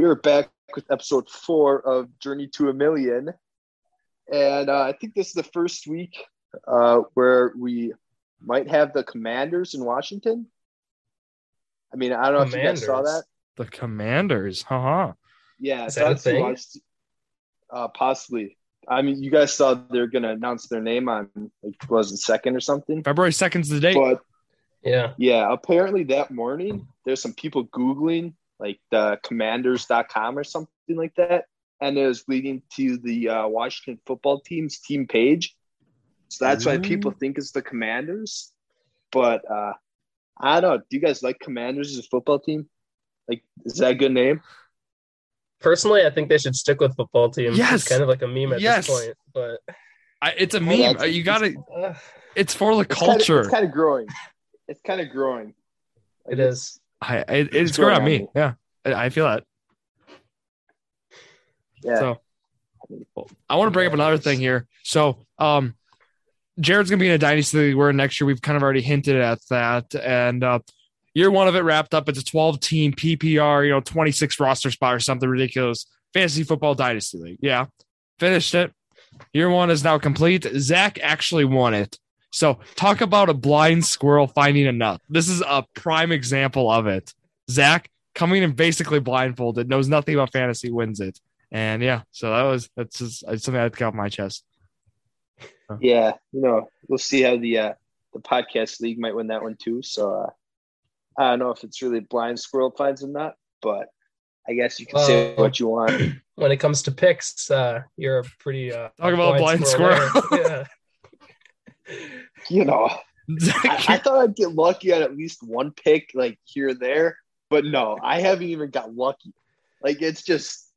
we are back with episode four of Journey to a Million. And uh, I think this is the first week uh, where we might have the commanders in Washington. I mean, I don't know Commanders? if you guys saw that. The Commanders, haha. Yeah, Is that a that's who thing? watched- Uh, possibly. I mean, you guys saw they're going to announce their name on, like, was it second or something? February 2nd's the date. But Yeah. Yeah, apparently that morning there's some people googling like the commanders.com or something like that and it was leading to the uh, Washington football team's team page. So that's why people think it's the Commanders. But uh I don't know, do you guys like Commanders as a football team? Like is that a good name? Personally, I think they should stick with football team. Yes. It's kind of like a meme at Yes. this point, but I, it's a meme. that's- Uh, you got to. uh, It's for the It's kinda- culture. it's kind of growing. It's kind of growing. Like, it is. I, it, it's growing on growing me. Yeah, I, feel that. Yeah. So I want to bring up another thing here. So, um, Jared's gonna be in a dynasty league in next year we've kind of already hinted at that, and uh, year one of it wrapped up. It's a 12 team PPR, you know, 26 roster spot or something ridiculous. Fantasy football dynasty league. Yeah, finished it. Year one is now complete. Zach actually won it. So talk about a blind squirrel finding a nut. This is a prime example of it. Zach coming in basically blindfolded, knows nothing about fantasy, wins it. And yeah, so that was that's just it's something I had to get off my chest. Yeah, you know, we'll see how the uh, the podcast league might win that one too. So uh, I don't know if it's really blind squirrel finds a nut, but I guess you can say what you want. When it comes to picks, uh, you're a pretty uh, Talk about blind squirrel. yeah. You know, I, I thought I'd get lucky on at least one pick, like here or there, but no, I haven't even got lucky. Like it's just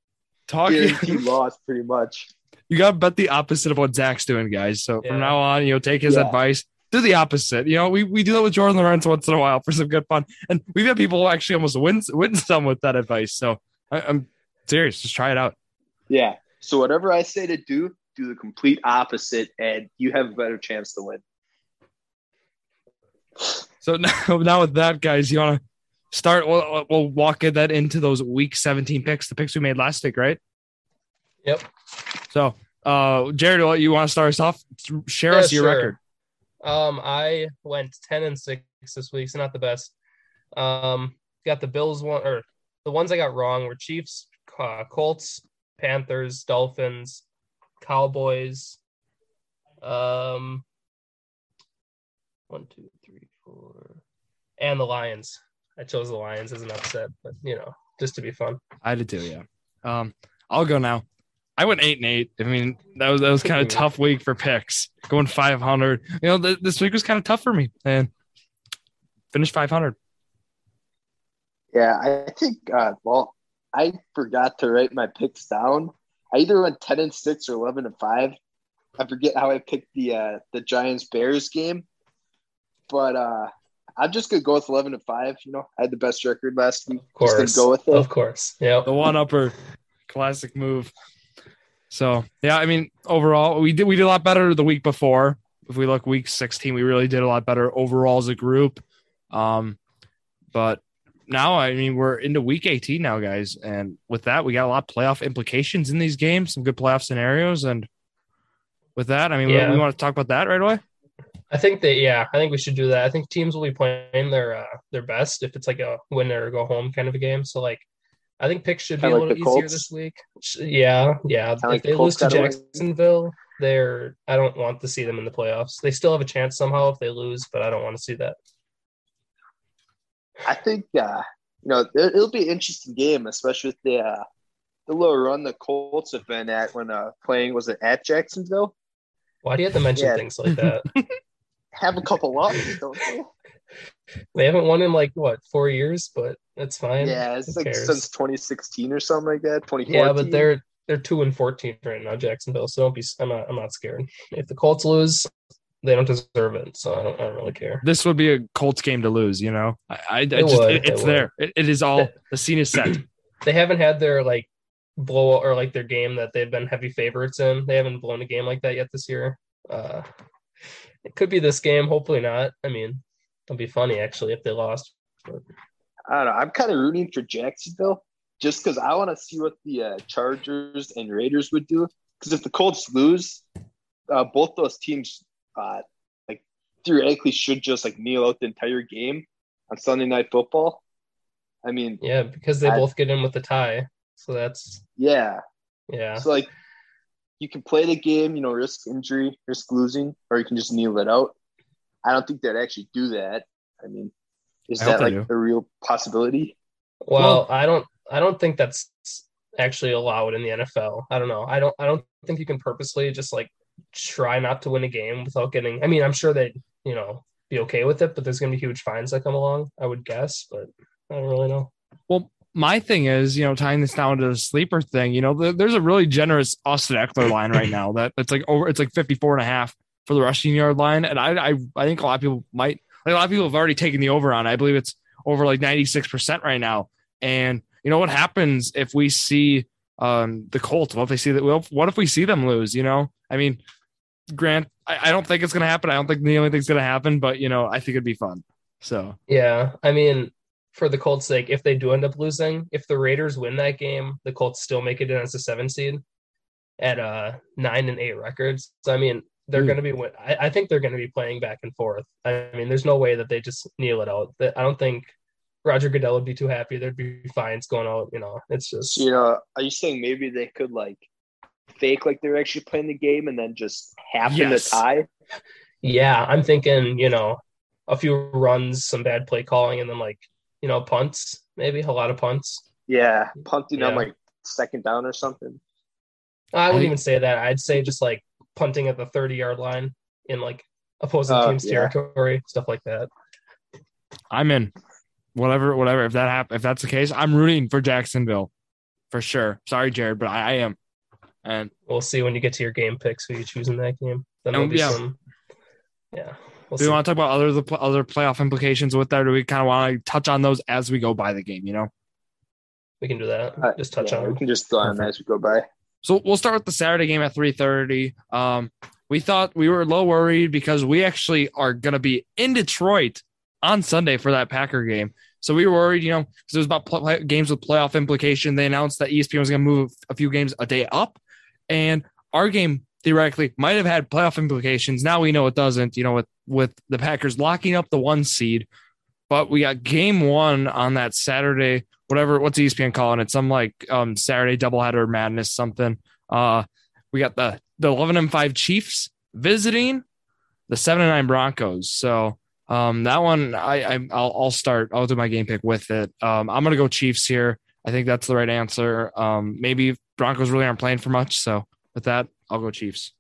talking, guaranteed loss, pretty much. you got to bet the opposite of what Zach's doing, guys. So Yeah. from now on, you know, take his Yeah. advice, do the opposite. You know, we, we do that with Jordan Lawrence once in a while for some good fun, and we've had people actually almost win win some with that advice. So I, I'm serious, just try it out. Yeah. So whatever I say to do, do the complete opposite, and you have a better chance to win. So now, now with that, guys, you want to start? We'll, we'll walk that into those week 17 picks, the picks we made last week, right? Yep. So, uh, Jared, you want to start us off? Share Yeah, us your sure. record. Um, I went ten and six this week, so not the best. Um, got the Bills one or the ones I got wrong were Chiefs, uh, Colts, Panthers, Dolphins, Cowboys. Um, one, two, three, and the Lions. I chose the Lions as an upset, but you know, just to be fun. I did too, yeah. Um, I'll go now. I went eight and eight. I mean, that was that was kind of tough week for picks. Going 500. You know, th- this week was kind of tough for me, and finished 500. Yeah, I think. Uh, well, I forgot to write my picks down. I either went ten and six or eleven and five. I forget how I picked the uh, the Giants Bears game, but uh, I'm just gonna go with eleven and five. You know, I had the best record last week. Of course, Just go with it. of course. yeah. The one upper, classic move. So yeah, I mean, overall, we did we did a lot better the week before. If we look week 16, we really did a lot better overall as a group. Um, but now, I mean, we're into week 18 now, guys, and with that, we got a lot of playoff implications in these games, some good playoff scenarios, and with that, I mean, we- we, want to talk about that right away. I think that yeah, I think we should do that. I think teams will be playing their uh, their best if it's like a win or go home kind of a game. So like, I think picks should be Kinda a like little easier this week. Yeah, yeah. Kinda if like they the lose to gotta win. Jacksonville, they're I don't want to see them in the playoffs. They still have a chance somehow if they lose, but I don't want to see that. I think uh, you know it, it'll be an interesting game, especially with the uh, the little run the Colts have been at when uh, playing. Was it at Jacksonville? Why do you have to mention Yeah. things like that? Have a couple losses, don't they? they haven't won in like what four years, but that's fine. Yeah, it's Who like cares? since 2016 or something like that. 2014. Yeah, but they're they're two and fourteen right now, Jacksonville. So don't be. I'm not. I'm not scared. If the Colts lose, they don't deserve it. So I don't. I don't really care. This would be a Colts game to lose, you know. I, I, I It just would, it- it it's would. there. It, it is all the scene is set. They haven't had their like blow or like their game that they've been heavy favorites in. They haven't blown a game like that yet this year. Uh, it could be this game. Hopefully not. I mean, it'll be funny actually if they lost. I don't know. I'm kind of rooting for Jacksonville just because I want to see what the uh, Chargers and Raiders would do. Because if the Colts lose, uh, both those teams, uh, like theoretically, should just like kneel out the entire game on Sunday Night Football. I mean, Yeah, because they I- both get in with a tie. So that's yeah. yeah. So like, you can play the game, you know, risk injury, risk losing, or you can just kneel it out. I don't think they'd actually do that. I mean, is I that like a real possibility? Well, I don't I don't think that's actually allowed in the NFL. I don't know. I don't I don't think you can purposely just like try not to win a game without getting I mean, I'm sure they'd, you know, be okay with it, but there's gonna be huge fines that come along, I would guess, but I don't really know. Well, my thing is, you know, tying this down to the sleeper thing, you know, there- there's a really generous Austin Ekeler line right now that it's like over, it's like 54 and a half for the rushing yard line. And I, I, I think a lot of people might, like a lot of people have already taken the over on. I believe it's over like 96% right now. And you know, what happens if we see um, the Colts? What if they see that? Well, what if we see them lose? You know, I mean, Grant, I, I don't think it's going to happen. I don't think the only thing's going to happen, but you know, I think it'd be fun. So Yeah. I mean, for the Colts' sake, if they do end up losing, if the Raiders win that game, the Colts still make it in as a seven seed at uh nine and eight records. So I mean, they're Ooh. going to be. win- I, I think they're going to be playing back and forth. I mean, there's no way that they just kneel it out. I don't think Roger Goodell would be too happy. There'd be fines going out. You know, it's just So, you know, are you saying maybe they could like fake like they're actually playing the game and then just happen Yes. to tie? yeah. I'm thinking, you know, a few runs, some bad play calling, and then like you know punts, maybe a lot of punts. Yeah, punting on Yeah. like second down or something. I wouldn't I- even say that. I'd say just like punting at the 30 yard line in like opposing Oh, team's yeah. territory, stuff like that. I'm in. Whatever, whatever. If that happen, if that's the case, I'm rooting for Jacksonville for sure. Sorry, Jared, but I, I am. And We'll see when you get to your game picks who you choose in that game. Then there'll be yeah. some. Yeah. We'll do we want to talk about other the other playoff implications with that? Or do we kind of want to touch on those as we go by the game? You know. we can do that. Uh, Just touch yeah, on We can just go on Perfect. as we go by. So we'll start with the Saturday game at 3:30. Um, we thought we were a little worried because we actually are going to be in Detroit on Sunday for that Packer game. So we were worried, you know, because it was about play, games with playoff implication. They announced that ESPN was going to move a few games a day up, and our game theoretically might have had playoff implications. Now we know it doesn't. You know, with with the Packers locking up the one seed, but we got game one on that Saturday. Whatever, what's ESPN calling it? Some like um Saturday doubleheader madness something. Uh, we got the the eleven and five Chiefs visiting the seven and nine Broncos. So um, that one I, I I'll, I'll start. I'll do my game pick with it. Um, I'm gonna go Chiefs here. I think that's the right answer. Um, maybe Broncos really aren't playing for much. So with that, I'll go Chiefs.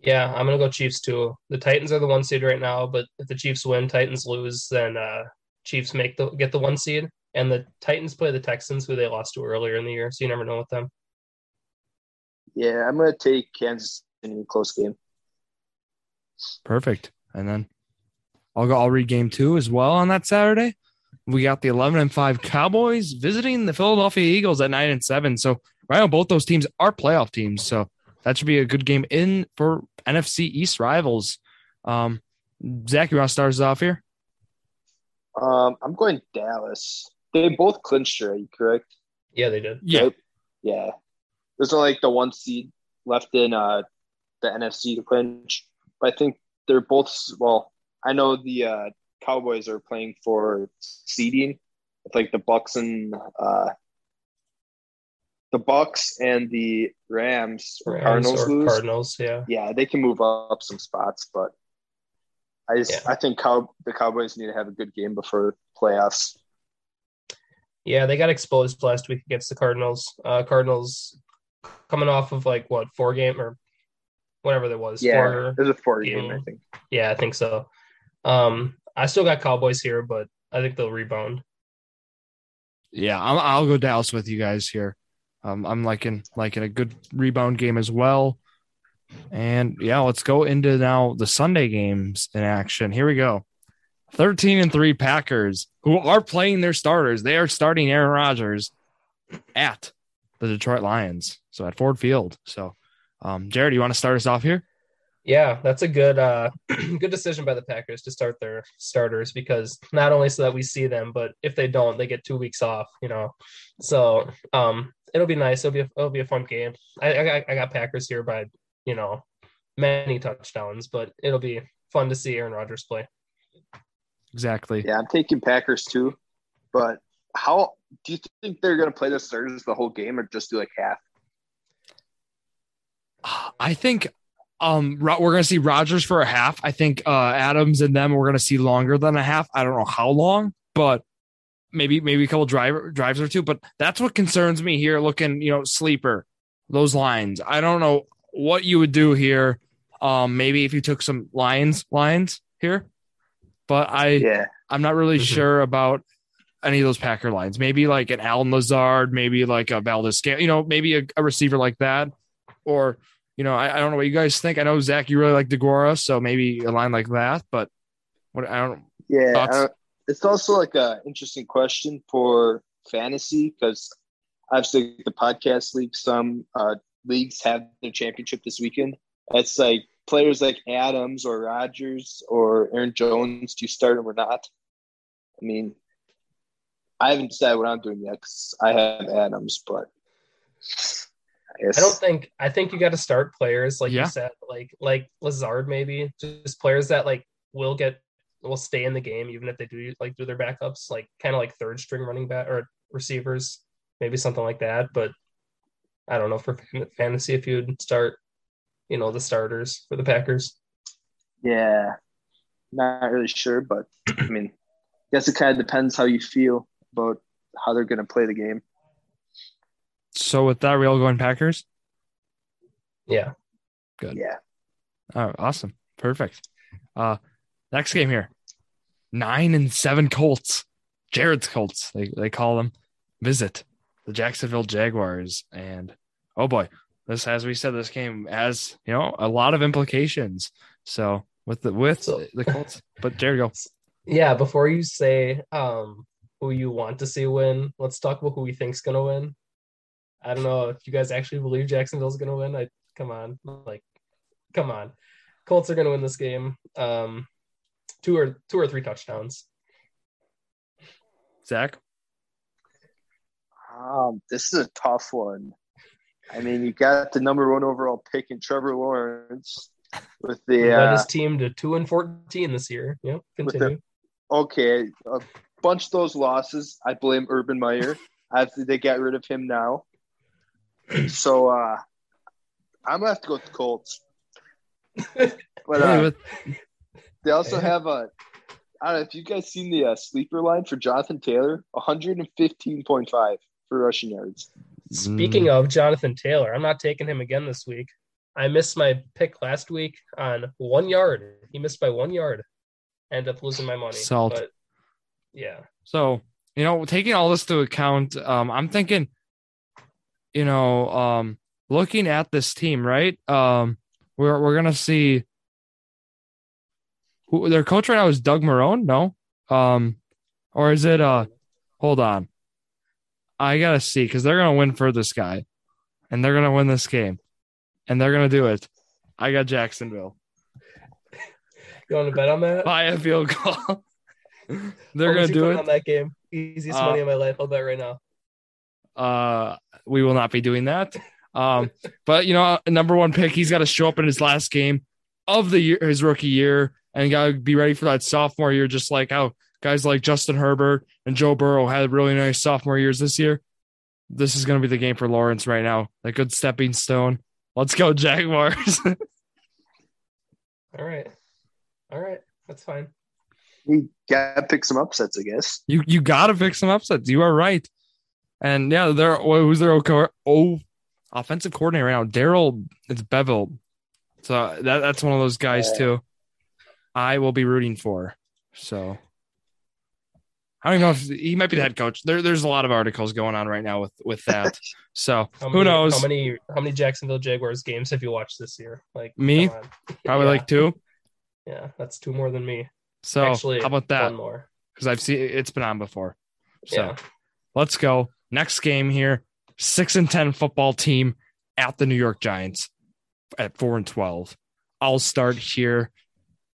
Yeah, I'm gonna go Chiefs too. The Titans are the one seed right now, but if the Chiefs win, Titans lose, then uh Chiefs make the get the one seed. And the Titans play the Texans, who they lost to earlier in the year, so you never know with them. Yeah, I'm gonna take Kansas in a close game. Perfect. And then I'll go. I'll read game two as well on that Saturday. We got the 11 and five Cowboys visiting the Philadelphia Eagles at nine and seven. So right now, both those teams are playoff teams. So that should be a good game in for NFC East rivals. Um, Zach, you want to start us off here? Um, I'm going Dallas. They both clinched already, correct? Yeah, they did. Yeah. Right? Yeah. There's only like the one seed left in uh the NFC to clinch. But I think they're both well, I know the uh Cowboys are playing for seeding with like the Bucks and uh the Bucks and the Rams or Rams Cardinals or lose. Cardinals, yeah. Yeah, they can move up some spots, but I just Yeah. I think Cow- the Cowboys need to have a good game before playoffs. Yeah, they got exposed last week against the Cardinals. Uh Cardinals coming off of like what, four game or whatever there was. Yeah, Four there's a four game, I think. Yeah, I think so. Um, I still got Cowboys here, but I think they'll rebound. Yeah, I'm, I'll go Dallas with you guys here. Um, I'm liking liking a good rebound game as well. And yeah, let's go into now the Sunday games in action. Here we go. 13 and 3 Packers who are playing their starters. They are starting Aaron Rodgers at the Detroit Lions. So at Ford Field. So um Jared, you want to start us off here? Yeah, that's a good uh good decision by the Packers to start their starters because not only so that we see them, but if they don't, they get two weeks off, you know. So um it'll be nice. It'll be a, it'll be a fun game. I, I got I got Packers here by, you know, many touchdowns, but it'll be fun to see Aaron Rodgers play. Exactly. Yeah, I'm taking Packers too. But how do you think they're going to play the starters the whole game, or just do like half? I think um we're going to see Rodgers for a half. I think uh Adams and them we're going to see longer than a half. I don't know how long, but maybe maybe a couple driver drives or two. But that's what concerns me here. Looking, you know, sleeper those lines. I don't know what you would do here. Um, maybe if you took some Lions lines here, but I Yeah, I'm not really Mhm. sure about any of those Packer lines. Maybe like an Allen Lazard, maybe like a Valdez Scam, you know, maybe a, a receiver like that. Or, you know, I, I don't know what you guys think. I know Zach, you really like DeGora, so maybe a line like that, but what I don't yeah. Thoughts? uh, it's also like a interesting question for fantasy because obviously the podcast league, some uh, leagues have their championship this weekend. It's like players like Adams or Rodgers or Aaron Jones. Do you start them or not? I mean, I haven't decided what I'm doing yet because I have Adams, but I I don't think I think you got to start players like Yeah. you said, like like Lazard maybe, just players that like will get will stay in the game even if they do like do their backups, like kind of like third string running back or receivers, maybe something like that. But I don't know for fantasy if you'd start, you know, the starters for the Packers. Yeah, not really sure, but I mean, I guess it kind of depends how you feel about how they're going to play the game. so with that we all going Packers? Yeah, Good. Yeah, Oh, awesome. Perfect. Uh next game here. Nine and seven Colts. Jared's Colts, they they call them. Visit the Jacksonville Jaguars. And oh boy, this as we said, this game has, you know, a lot of implications. So with the with So- the Colts. But Jared go. yeah. Before you say um who you want to see win, let's talk about who we think's gonna win. I don't know if you guys actually believe Jacksonville's gonna win. I come on, like, come on, Colts are gonna win this game. Um, two or two or three touchdowns. Zach. um, this is a tough one. I mean, you got the number one overall pick in Trevor Lawrence with He the led uh, his team to two and fourteen this year. Yep, With the- continue. okay, a bunch of those losses. I blame Urban Meyer. After they got rid of him now, so uh, I'm gonna have to go with the Colts. But uh, with- They also Yeah. have a. I don't know if you guys seen the uh, sleeper line for Jonathan Taylor, 115.5 for rushing yards. Speaking of Jonathan Taylor, I'm not taking him again this week. I missed my pick last week on one yard. He missed by one yard. End up losing my money. Salt. But yeah. So, you know, taking all this to account, um, I'm thinking, you know, um, looking at this team, right? Um, we're we're gonna see who their coach right now is Doug Marrone, no? Um, or is it uh hold on. I gotta see because they're gonna win for this guy, and they're gonna win this game, and they're gonna do it. I got Jacksonville You want to bet on that? by a field goal. they're gonna do it. on that game. Easiest Uh, money of my life. I'll bet right now. Uh, we will not be doing that. Um, but you know, number one pick, he's got to show up in his last game of the year, his rookie year, and got to be ready for that sophomore year. Just like how guys like Justin Herbert and Joe Burrow had really nice sophomore years this year. This is going to be the game for Lawrence right now. A good stepping stone. Let's go Jaguars. All right. All right. That's fine. You got to pick some upsets, I guess. you you got to pick some upsets. You are right. And yeah, they're who's their oh offensive coordinator right now? Darrell. It's Bevell. So that that's one of those guys Yeah. too. I will be rooting for. So I don't even know if he might be the head coach. There, there's a lot of articles going on right now with with that. So How who knows? How many how many Jacksonville Jaguars games have you watched this year? Like Me? Probably Yeah. like two. Yeah, that's two more than me. So Actually, how about that? One more. Because I've seen it's been on before. So Yeah. let's go. Next game here. Six and ten football team at the New York Giants at four and twelve. I'll start here.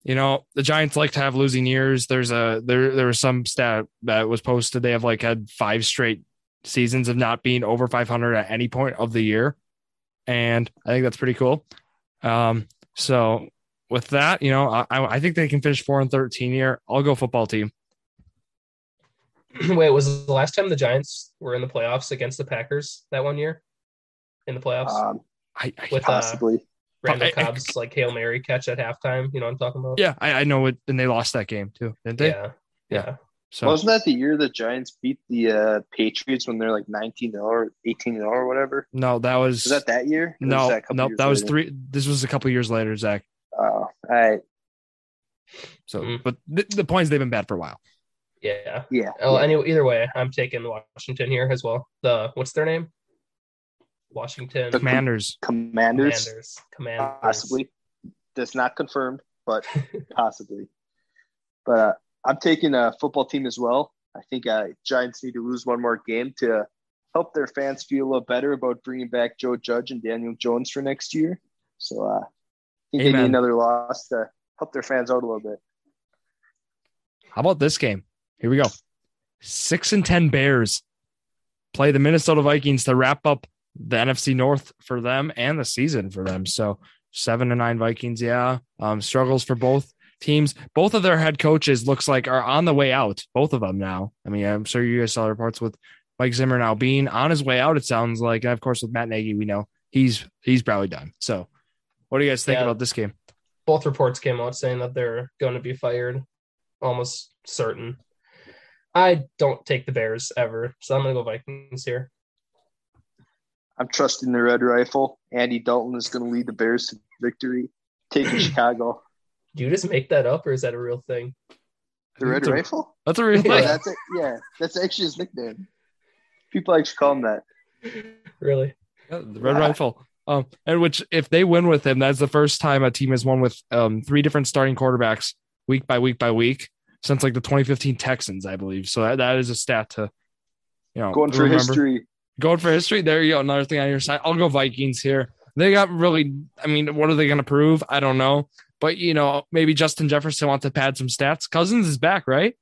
You know, the Giants like to have losing years. There's a there there was some stat that was posted. They have like had five straight seasons of not being over 500 at any point of the year, and I think that's pretty cool. Um, so with that, you know, I I think they can finish four and 13 year. I'll go football team. Wait, was the last time the Giants were in the playoffs against the Packers that one year? In the playoffs Um, I, I with uh, possibly. Randall I- I- Cobb's like hail mary catch at halftime. You know what I'm talking about? yeah, I, I know it, and they lost that game too, didn't they? yeah, yeah. So Wasn't that the year the Giants beat the uh, Patriots when they're like 19 or 18 or whatever? no, that was, Was that that year? Or no, that a no, years that was three. This was a couple years later, Zach. Oh, all right. So, Mm. but the, the point is they've been bad for a while. Yeah. Yeah. Oh, yeah. anyway, either way, I'm taking Washington here as well. The what's their name? Washington The Commanders. Commanders, Commanders. Commanders. possibly. That's not confirmed, but possibly. But uh, I'm taking a football team as well. I think uh, Giants need to lose one more game to help their fans feel a little better about bringing back Joe Judge and Daniel Jones for next year. So uh, I think they need another loss to help their fans out a little bit. How about this game? Here we go. Six and ten Bears play the Minnesota Vikings to wrap up the NFC North for them and the season for them. So seven to nine Vikings, yeah. Um, struggles for both teams. Both of their head coaches looks like are on the way out. Both of them now. I mean, I'm sure you guys saw reports with Mike Zimmer now being on his way out. It sounds like, and of course with Matt Nagy, we know he's he's probably done. So, what do you guys think Yeah. about this game? Both reports came out saying that they're going to be fired, almost certain. I don't take the Bears ever, so I'm going to go Vikings here. I'm trusting the Red Rifle. Andy Dalton is going to lead the Bears to victory. Taking Chicago. Do you just make that up, or is that a real thing? The Red That's a- Rifle? That's a real Yeah, thing. that's it. Yeah, that's actually his nickname. People actually call him that. Really? Yeah, the Red Yeah. Rifle. Um, and which if they win with him, that's the first time a team has won with um three different starting quarterbacks week by week by week since like the 2015 Texans, I believe. So that, that is a stat to you know Going for remember. history. Going for history. There you go. Another thing on your side. I'll go Vikings here. They got really. I mean, what are they going to prove? I don't know. But you know, maybe Justin Jefferson wants to pad some stats. Cousins is back, right?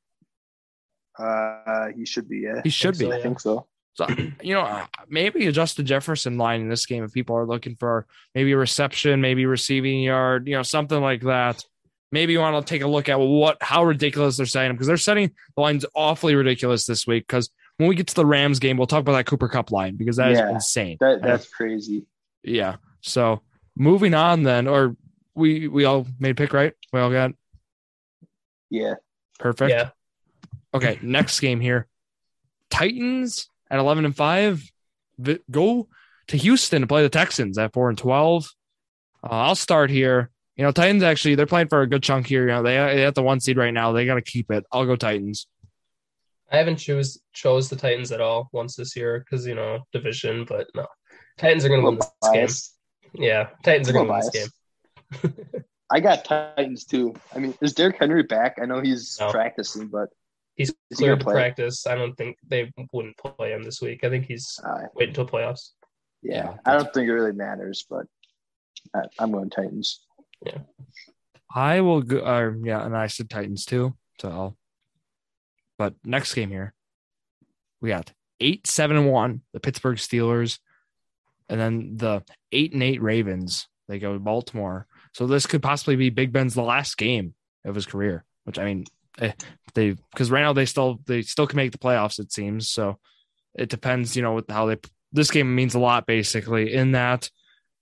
Uh, he should be. Yeah, He should be. so, I think so. So, you know, maybe a Justin Jefferson line in this game if people are looking for maybe a reception, maybe receiving yard, you know, something like that. Maybe you want to take a look at what how ridiculous they're setting them because they're setting the lines awfully ridiculous this week. Because when we get to the Rams game, we'll talk about that Cooper Kupp line because that is Yeah. insane. That that's crazy. Yeah. So moving on then, or we we all made pick right? We all got Yeah, perfect. Yeah. Okay, next game here. Titans at 11 and 5 vi- go to Houston to play the Texans at 4 and 12. Uh, I'll start here. You know, Titans actually they're playing for a good chunk here. You know, they they at the one seed right now. They got to keep it. I'll go Titans. I haven't choose chose the Titans at all once this year because you know division, but no, Titans are going to win this game. Yeah, Titans are going to win this game. I got Titans too. I mean, is Derrick Henry back? I know he's No. practicing, but He's Is he to play? practice. I don't think they wouldn't play him this week. I think he's uh, waiting until playoffs. yeah, Yeah, I don't think it really matters. But I, I'm going Titans. Yeah, I will go. Uh, yeah, and I said Titans too. So, I'll, but next game here, we got eight seven and one the Pittsburgh Steelers, and then the eight and eight Ravens. They go to Baltimore. So this could possibly be Big Ben's last game of his career. Which I mean, eh, they because right now they still they still can make the playoffs. It seems so. It depends, you know, with how they. This game means a lot, basically. In that,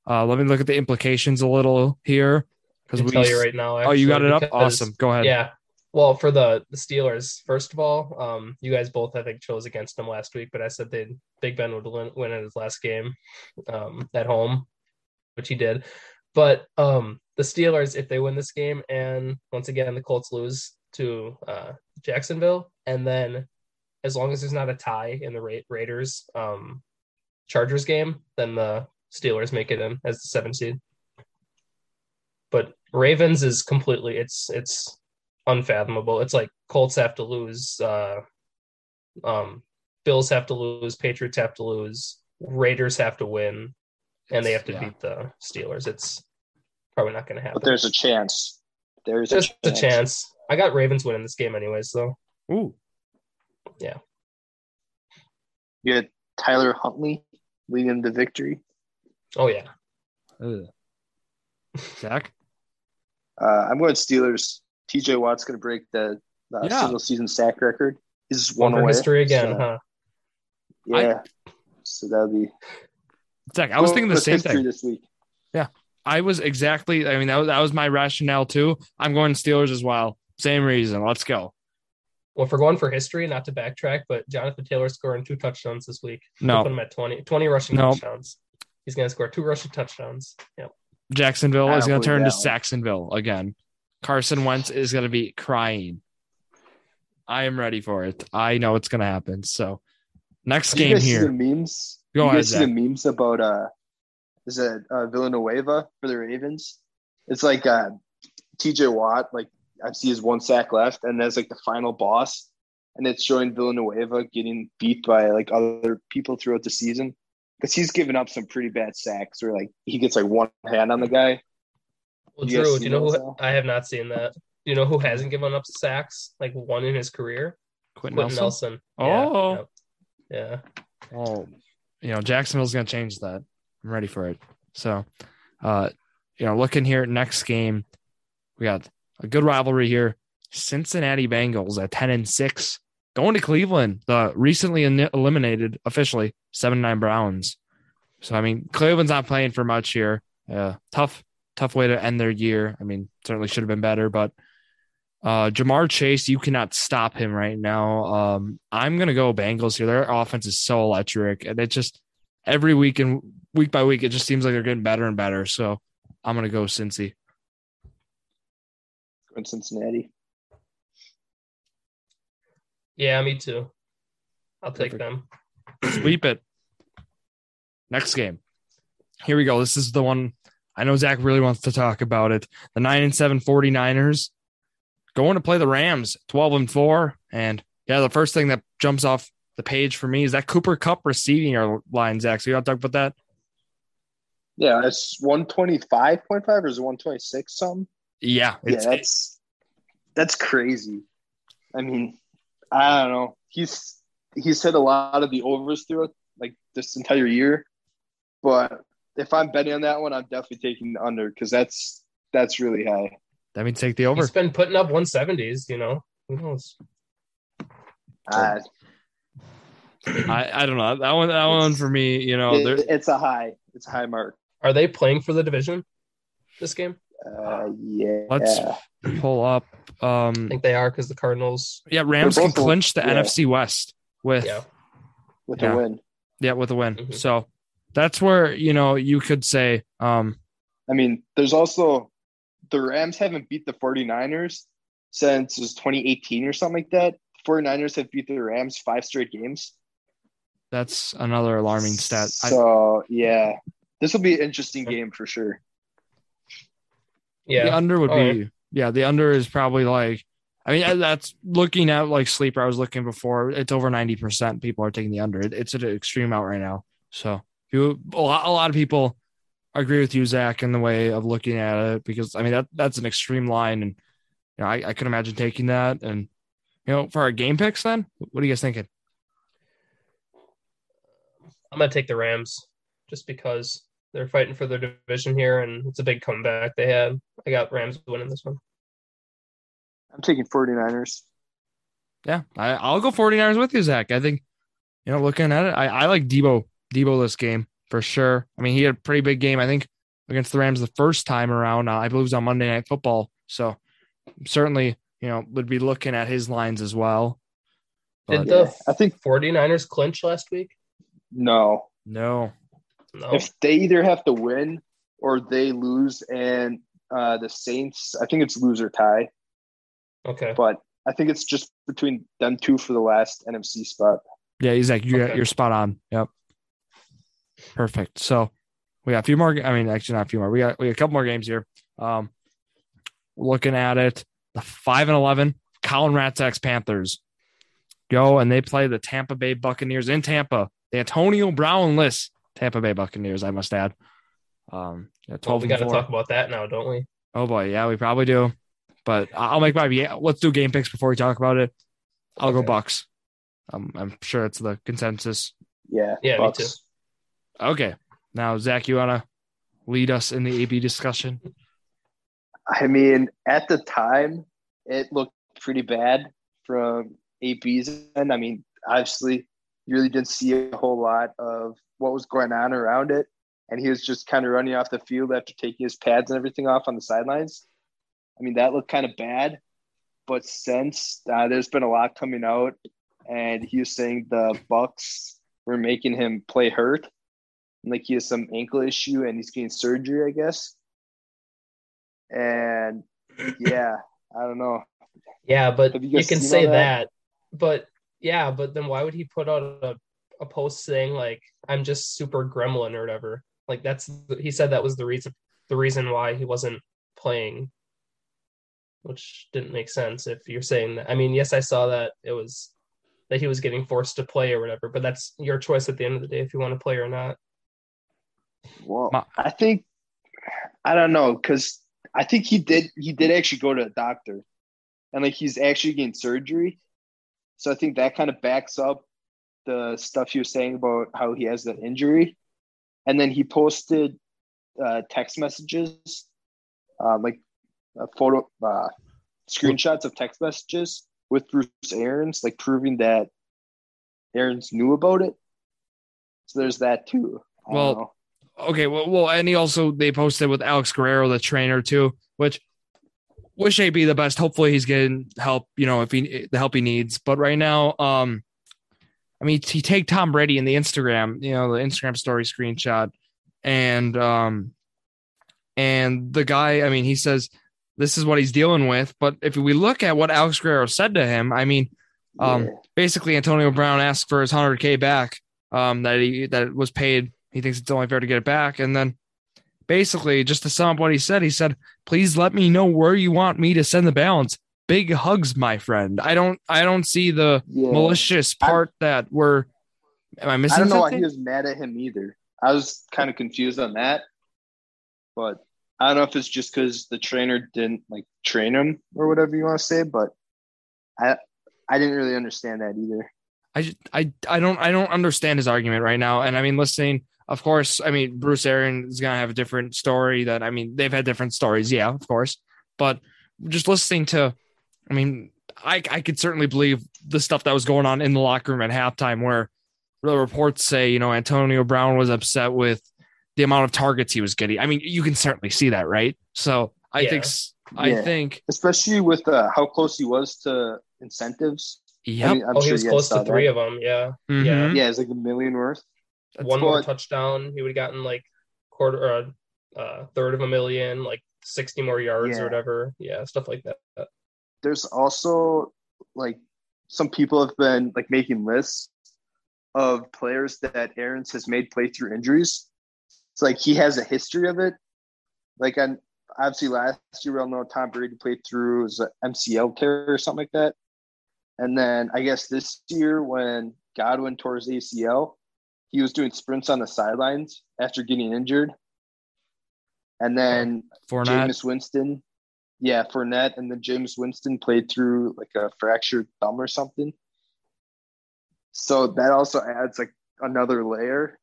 uh, let me look at the implications a little here because we tell you right now. Oh, you got it up? Awesome. Go ahead. Yeah. Well, for the the Steelers, first of all, um, you guys both I think chose against them last week, but I said they Big Ben would win, win in his last game, um, at home, which he did. But um, the Steelers, if they win this game, and once again the Colts lose to uh, Jacksonville, and then as long as there's not a tie in the Ra- Raiders um, Chargers game, then the Steelers make it in as the seven seed. But Ravens is completely it's it's unfathomable. It's like Colts have to lose, uh, um, Bills have to lose, Patriots have to lose, Raiders have to win, and they have to Yeah. beat the Steelers. It's Probably not going to happen. But there's a chance. There's, There's a a chance. chance. I got Ravens winning this game anyways, so Ooh, Yeah. You had Tyler Huntley leading the victory. oh yeah. Ugh. Zach. Uh, I'm going Steelers. TJ Watt's going to break the, the Yeah. single season sack record. He's One one away. history again, so, huh? Yeah. so that'll be. Zach, I was thinking the same thing. this week. Yeah, I was exactly. I mean, that was, that was my rationale too. I'm going Steelers as well. Same reason. Let's go. Well, if we're going for history, not to backtrack, but Jonathan Taylor scoring two touchdowns this week. No. Put him at 20, 20 rushing No. touchdowns. He's going to score two rushing touchdowns. Yep. Jacksonville is going to turn to that. Saxonville again. Carson Wentz is going to be crying. I am ready for it. I know it's going to happen. So, next Did game here. the memes? Go you ahead, guys see Zach. the memes about uh, is it uh, Villanueva for the Ravens? It's like uh, TJ Watt. Like I see his one sack left, and there's like the final boss, and it's showing Villanueva getting beat by like other people throughout the season because he's given up some pretty bad sacks, where like he gets like one hand on the guy. Well, Drew, do you know who? Al? I have not seen that. Do you know who hasn't given up sacks like one in his career? Quenton Quenton Nelson. Nelson. Oh. Yeah. yeah. Oh, you know, Jacksonville's going to change that. I'm ready for it. So, uh, you know, looking here at next game, we got a good rivalry here. Cincinnati Bengals at 10 and 6 going to Cleveland, the recently en- eliminated officially 7 9 Browns. So, I mean, Cleveland's not playing for much here. Uh, tough, tough way to end their year. I mean, certainly should have been better, but uh, Ja'Marr Chase, you cannot stop him right now. Um, I'm gonna go Bengals here. Their offense is so electric, and it just every week and week by week, it just seems like they're getting better and better. So I'm gonna go Cincy. in Cincinnati. Yeah, me too. I'll take Perfect. them. Sweep it. Next game. Here we go. This is the one I know Zach really wants to talk about it. The 9 and 7 49ers going to play the Rams 12 and 4. And yeah, the first thing that jumps off the page for me is that Cooper Kupp receiving our line, Zach. So you want to talk about that? Yeah, it's one twenty five point five or is it one twenty six something? Yeah. Yeah, that's that's crazy. I mean, I don't know. He's he's hit a lot of the overs throughout like this entire year, but if I'm betting on that one, I'm definitely taking the under because that's that's really high. that means take the over. He's been putting up 170s, you know. Who knows? Uh, I, I don't know. That one that one for me, you know, it- it's a high. It's a high mark. Are they playing for the division this game? Uh, yeah. Let's pull up I um think they are because the Cardinals. yeah, Rams can clinch the yeah. NFC West with Yeah. with yeah. a win. Yeah, with a win. Mhm. So that's where, you know, you could say, um, I mean, there's also the Rams haven't beat the 49ers since it was 2018 or something like that. 49ers have beat the Rams five straight games. that's another alarming stat. I, So yeah, this will be an interesting game for sure. Yeah the under would Oh, be, yeah, the under is probably like, I mean, that's looking at like sleeper. I was looking before. It's over 90% people are taking the under. It, it's at an extreme out right now. So you, a lot, a lot of people agree with you, Zach, in the way of looking at it because I mean, that that's an extreme line. And, you know, I, I could imagine taking that. And, you know, for our game picks, then what are you guys thinking? I'm gonna take the Rams just because they're fighting for their division here, and it's a big comeback they had. I got Rams winning this one. I'm taking 49ers. Yeah, I, I'll go 49ers with you, Zach. I think, you know, looking at it, I, I like Deebo, Deebo this game for sure. I mean, he had a pretty big game, I think, against the Rams the first time around. Uh, I believe it was on Monday Night Football. So certainly, you know, would be looking at his lines as well. Did the Yeah, I think 49ers clinch last week? no. no, No. If they either have to win or they lose, and uh, the Saints, I think it's loser tie, Okay. but I think it's just between them two for the last NFC spot. yeah, Zach, you're, Okay. you're spot on. Yep. Perfect. So we got a few more. I mean, actually, not a few more. We got, we got a couple more games here. Um, looking at it, the 5 and 11 Colin Ratzak's Panthers go and they play the Tampa Bay Buccaneers in Tampa. The Antonio Brown list Tampa Bay Buccaneers, I must add. Um, yeah, Well, twelve. we got to talk about that now, don't we? Oh boy, yeah, we probably do. But I- I'll make my yeah. Let's do game picks before we talk about it. I'll go Okay. Bucks. Um, I'm sure it's the consensus. Yeah. Yeah, me too. Okay, now Zach, you wanna lead us in the AB discussion? I mean, at the time, it looked pretty bad from AB's end. I mean, obviously, you really didn't see a whole lot of what was going on around it. And he was just kind of running off the field after taking his pads and everything off on the sidelines. I mean, that looked kind of bad. But since uh, there's been a lot coming out, and he was saying the Bucks were making him play hurt, and like he has some ankle issue and he's getting surgery, I guess. And yeah, I don't know. Yeah, but you you, can say that? that? But yeah, but then why would he put out a, a post saying like I'm just super gremlin or whatever? Like that's he said that was the reason the reason why he wasn't playing, which didn't make sense if you're saying that. I mean, yes, I saw that it was that he was getting forced to play or whatever, but that's your choice at the end of the day if you want to play or not. Well, Ma- I think I don't know because I think he did he did actually go to a doctor, and like he's actually getting surgery. So I think that kind of backs up the stuff he was saying about how he has that injury, and then he posted uh, text messages, uh, like photo uh, screenshots of text messages with Bruce Arians, like proving that Arians knew about it. So there's that too. I Well. Okay, well, well, and he also they posted with Alex Guerrero, the trainer, too, which wish AB the best. Hopefully, he's getting help. You know, if he the help he needs. But right now, um, I mean, he take Tom Brady in the Instagram, you know, the Instagram story screenshot, and um, and the guy, I mean, he says this is what he's dealing with. But if we look at what Alex Guerrero said to him, I mean, um, Yeah. basically Antonio Brown asked for his 100k back um that he that was paid he thinks it's only fair to get it back and then basically just to sum up what he said he said please let me know where you want me to send the balance big hugs my friend i don't i don't see the Yeah. malicious part that we're am i missing? I don't know why he was mad at him either. I was kind of confused on that, but I don't know if it's just because the trainer didn't like train him or whatever you want to say. But I I didn't really understand that either. I just I I don't I don't understand his argument right now. And I mean, listening, of course, I mean Bruce Arians is gonna have a different story. That I mean, they've had different stories, yeah, of course. But just listening to, I mean, I I could certainly believe the stuff that was going on in the locker room at halftime, where the reports say you know Antonio Brown was upset with the amount of targets he was getting. I mean, you can certainly see that, right? So I Yeah. think s- I Yeah. think Especially with uh, how close he was to incentives. yep. I mean, I'm oh, he was you close to three that. of them. Yeah, Mhm. Yeah, it's like a million worth. That's one more touchdown, he would have gotten like quarter or a uh, third of a million, like sixty more yards Yeah. or whatever. Yeah, stuff like that. There's also like some people have been like making lists of players that Arians has made play through injuries. It's like he has a history of it. Like on obviously last year we all know Tom Brady played through his MCL tear or something like that. And then I guess this year when Godwin tore his ACL, he was doing sprints on the sidelines after getting injured. And then Fournette. Jameis Winston. Yeah, Fournette, and then Jameis Winston played through like a fractured thumb or something. So that also adds like another layer.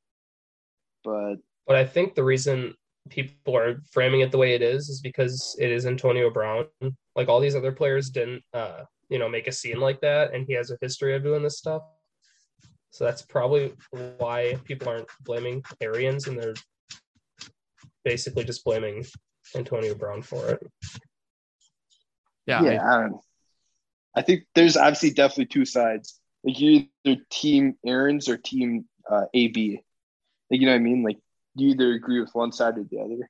But But I think the reason people are framing it the way it is is because it is Antonio Brown. Like all these other players didn't, uh, you know, make a scene like that, and he has a history of doing this stuff. So that's probably why people aren't blaming Arians, and they're basically just blaming Antonio Brown for it. yeah, yeah, I, don't I think there's obviously definitely two sides. Like you either team Arians or team uh, AB. Like you know what I mean? Like you either agree with one side or the other.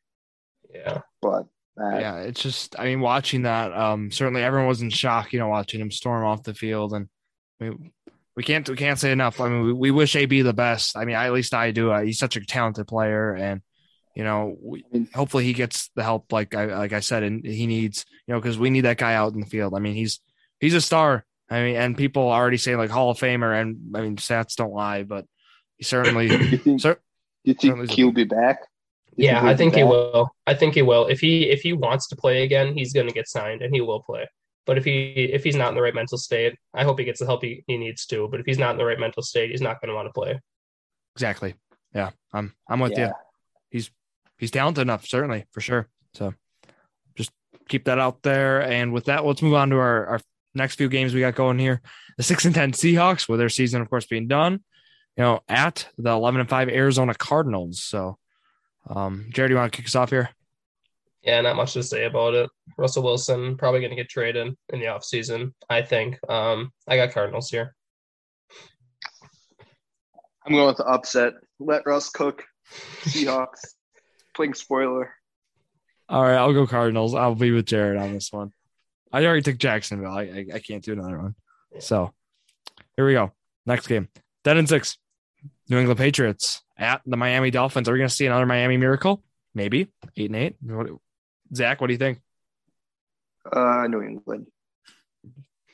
Yeah. But uh, yeah, it's just I mean watching that um certainly everyone was in shock, you know, watching him storm off the field and we we can't we can't say enough. I mean, we, we wish AB the best. I mean, I, at least I do. Uh, he's such a talented player and you know, we, hopefully he gets the help like I like I said and he needs, you know, cuz we need that guy out in the field. I mean, he's he's a star. I mean, and people already say like Hall of Famer and I mean, stats don't lie, but he certainly you think cer- you certainly think he'll be back? You yeah, he'll I think he will. I think he will. If he if he wants to play again, he's going to get signed and he will play. But if he if he's not in the right mental state, I hope he gets the help he, he needs to. But if he's not in the right mental state, he's not going to want to play. Exactly. Yeah, I'm I'm with Yeah. you. He's he's talented enough, certainly for sure. So just keep that out there. And with that, let's move on to our, our next few games we got going here. The six and ten Seahawks, with their season, of course, being done. You know, at the eleven and five Arizona Cardinals. So, um, Jared, you want to kick us off here? Yeah, not much to say about it. Russell Wilson probably going to get traded in the offseason, I think. Um, I got Cardinals here. I'm going with the upset. Let Russ cook. Seahawks. Playing spoiler. All right, I'll go Cardinals. I'll be with Jared on this one. I already took Jacksonville. I I, I can't do another one. So here we go. Next game. Ten and six. New England Patriots at the Miami Dolphins. Are we going to see another Miami miracle? Maybe eight and eight. What, Zach, what do you think? Uh, New England.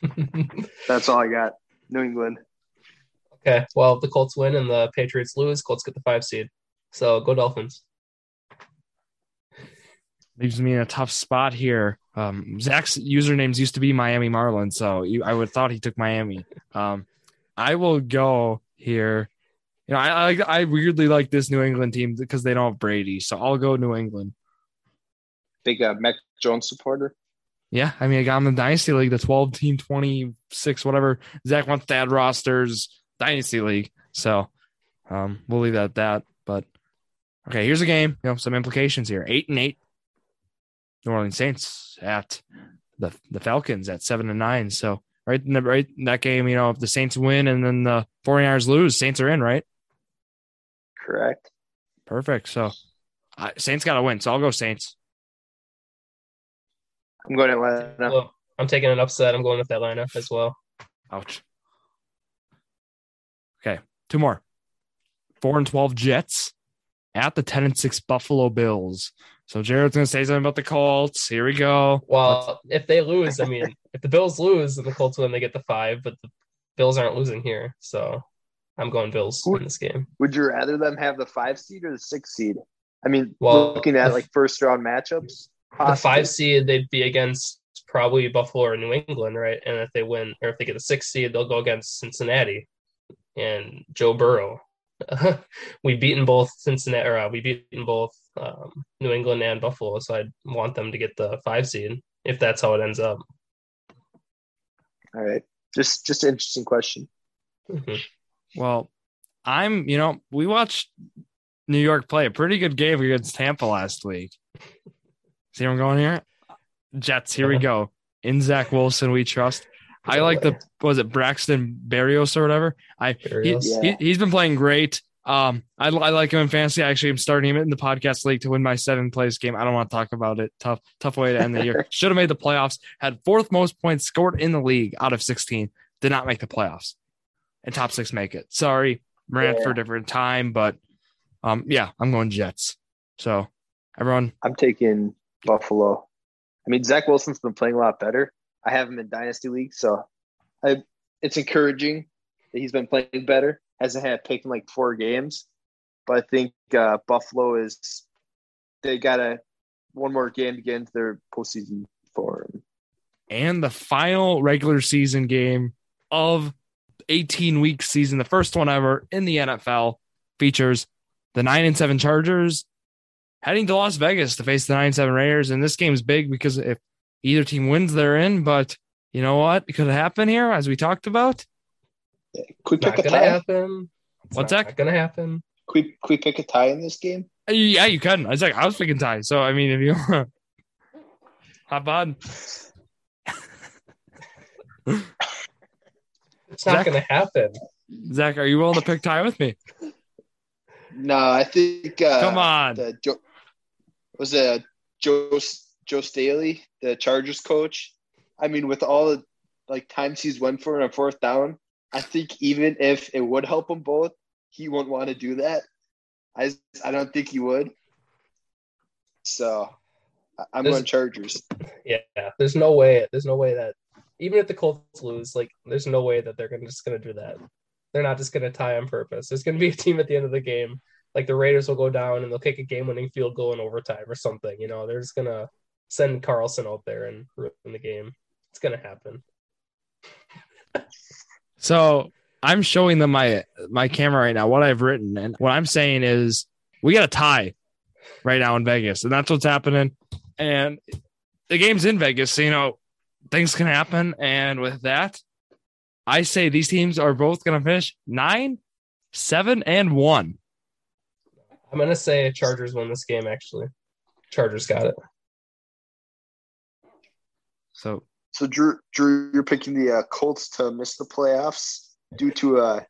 That's all I got. New England. okay, well, the Colts win and the Patriots lose, Colts get the five seed. So go Dolphins. Leaves me in a tough spot here. Um, Zach's usernames used to be Miami Marlins, so you, I would have thought he took Miami. Um, I will go here. You know, I, I I weirdly like this New England team because they don't have Brady, so I'll go New England. Big uh, Mac Jones supporter. Yeah, I mean, I got him in the Dynasty League, the 12 team, 26, whatever. Zach wants that rosters Dynasty League. So um, we'll leave that at that. But okay, here's a game. You know, some implications here. Eight and eight. New Orleans Saints at the the Falcons at seven and nine. So right in the right in that game, you know, if the Saints win and then the 49ers lose, Saints are in, right? Correct. Perfect. So I, Saints got to win. So I'll go Saints. I'm going Atlanta. Well, I'm taking an upset. I'm going with Atlanta as well. Ouch. Okay, two more. Four and twelve Jets at the ten and six Buffalo Bills. So Jared's gonna say something about the Colts. Here we go. Well, if they lose, I mean, if the Bills lose and the Colts win, they get the five, but the Bills aren't losing here. So I'm going Bills in this game. Would you rather them have the five seed or the six seed? I mean, Well, looking at the- like first round matchups, The five seed, they'd be against probably Buffalo or New England, right? And if they win, or if they get the six seed, they'll go against Cincinnati and Joe Burrow. we've beaten both Cincinnati, or uh, we've beaten both um, New England and Buffalo, so I'd want them to get the five seed if that's how it ends up. All right. Just just an interesting question. Mhm. Well, I'm. You know, we watched New York play a pretty good game against Tampa last week. See where I'm going here? Jets. Here we Uh-huh. go. In Zach Wilson, we trust. I like the was it Braxton Berrios or whatever. I he, yeah. he, has been playing great. Um, I, I like him in fantasy. I actually, I'm starting him in the podcast league to win my seven place game. I don't want to talk about it. Tough, tough way to end the year. Should have made the playoffs. Had fourth most points scored in the league out of 16. Did not make the playoffs. And top six make it. Sorry, rant for a different time, but um, yeah, I'm going Jets. So everyone, I'm taking Buffalo. I mean, Zach Wilson's been playing a lot better. I have him in Dynasty League, so I, it's encouraging that he's been playing better. Hasn't had a pick in like four games, but I think uh, Buffalo is they got a one more game to get into their postseason form. and the final regular season game of 18 week season, the first one ever in the NFL, features the nine and seven Chargers heading to Las Vegas to face the 9 7 Raiders. And this game's big because if either team wins, they're in. But you know what? It could happen here, as we talked about. Quick Not pick a tie. happen. It's What's not that? gonna happen? Quick, quick pick a tie in this game. Uh, Yeah, you can. I was like, I was picking tie. So I mean, if you hop on, It's not gonna happen. Zach, are you willing to pick tie with me? No, I think. Uh, Come on. The Joe, was it Joe Joe Staley, the Chargers coach? I mean, with all the like times he's went for it on fourth down, I think even if it would help them both, he wouldn't want to do that. I I don't think he would. So I'm There's- going Chargers. Yeah, there's no way. There's no way that even if the Colts lose, like, there's no way that they're gonna just gonna do that. They're not just gonna tie on purpose. There's gonna be a team at the end of the game like the Raiders will go down and they'll kick a game-winning field goal in overtime or something. You know, they're just gonna send Carlson out there and ruin the game. It's gonna happen. So I'm showing them my my camera right now, what I've written, and what I'm saying is we got a tie right now in Vegas, and that's what's happening. And the game's in Vegas, so you know things can happen. And with that, I say these teams are both to finish nine, seven, and one. I'm gonna say Chargers won this game. Actually, Chargers got it. So So Drew, Drew, you're picking the uh, Colts to miss the playoffs due to a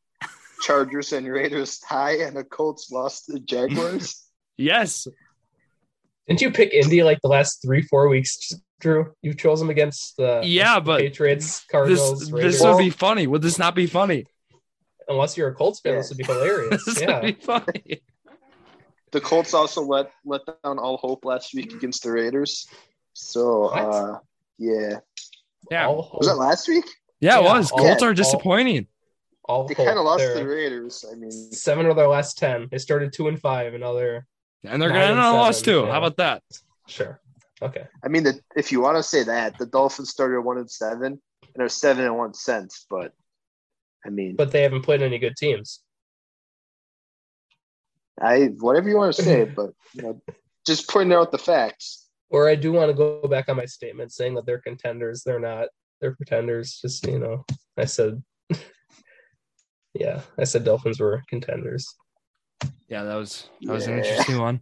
Chargers and Raiders tie and a Colts lost to the Jaguars. yes, Didn't you pick Indy like the last three, four weeks, Drew? You chose them against the yeah, but Patriots, this Cardinals, Raiders. this would be funny. Would this not be funny? Unless you're a Colts fan, Yeah. this would be hilarious. this yeah. would be funny. The Colts also let let down all hope last week against the Raiders. So What? uh, yeah, Yeah, was that last week? yeah, it Yeah, was. all- Colts are disappointing. all They kind of lost to They're the Raiders. I mean, seven of their last ten. They started two and five, and now they're And they're going to and end on a loss too. yeah. How about that? sure. Okay. I mean, the, if you want to say that, the Dolphins started one and seven and are seven and one since. But I mean, But they haven't played any good teams. I whatever you want to say, but you know, just pointing out the facts. Or I do want to go back on my statement saying that they're contenders. They're not. They're pretenders. Just you know, I said, yeah, I said Dolphins were contenders. Yeah, that was that was an interesting one.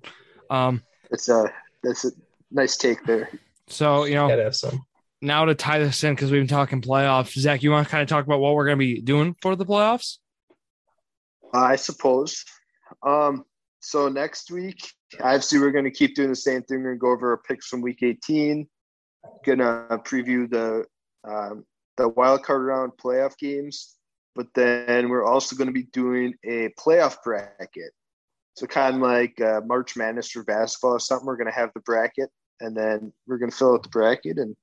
Um, It's a that's a nice take there. so you know, Gotta have some. now to tie this in because we've been talking playoffs. Zach, you want to kind of talk about what we're going to be doing for the playoffs? I suppose. Um, so next week, obviously, we're going to keep doing the same thing. We're going to go over our picks from Week 18. Gonna preview the um, the wild card round playoff games, but then we're also going to be doing a playoff bracket. So kind of like uh, March Madness for basketball or something. We're going to have the bracket, and then we're going to fill out the bracket and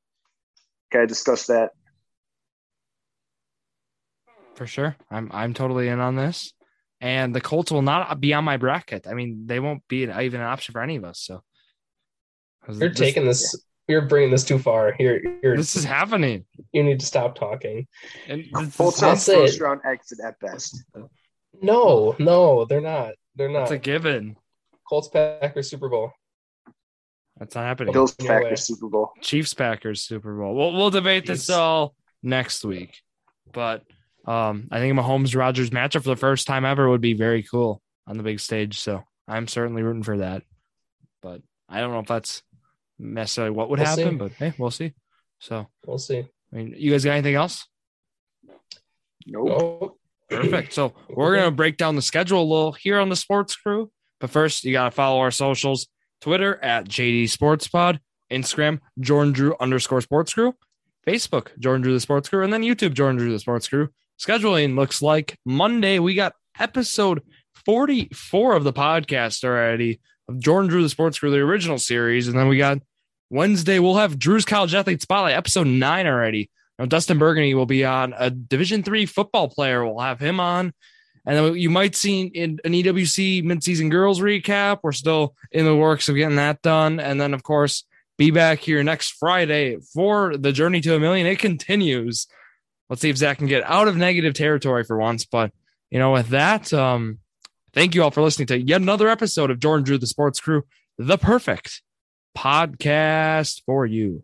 kind of discuss that. For sure, I'm I'm totally in on this. And the Colts will not be on my bracket. I mean, they won't be an, even an option for any of us. So You're this- taking this. You're bringing this too far. You're. You're. This is happening. You need to stop talking. And Colts is, are That's first round exit at best. No, no, they're not. They're not. It's a given. Colts Packers Super Bowl. That's not happening. Bills No way. Packers Super Bowl. Chiefs Packers Super Bowl. We'll we'll debate this all next week. But um, I think Mahomes Rodgers matchup for the first time ever would be very cool on the big stage. So I'm certainly rooting for that. But I don't know if that's necessarily what would We'll happen, see. but hey, we'll see. So We'll see. I mean, you guys got anything else? Nope. Oh, Perfect. So we're gonna break down the schedule a little here on the Sports Crew. But first, you gotta follow our socials: Twitter at JD Sports Pod, Instagram Jordan Drew underscore Sports Crew, Facebook Jordan Drew the Sports Crew, and then YouTube Jordan Drew the Sports Crew. Scheduling looks like Monday we got episode forty-four of the podcast already of Jordan Drew the Sports Crew, the original series, and then we got Wednesday we'll have Drew's College Athlete Spotlight episode nine already. Now, Dustin Burgundy will be on a Division three football player. We'll have him on. And then you might see in an EWC midseason girls recap. We're still in the works of getting that done. And then, of course, be back here next Friday for the journey to a million. It continues. Let's see if Zach can get out of negative territory for once. But, you know, with that, um, thank you all for listening to yet another episode of Jordan Drew, the Sports Crew, the perfect podcast for you.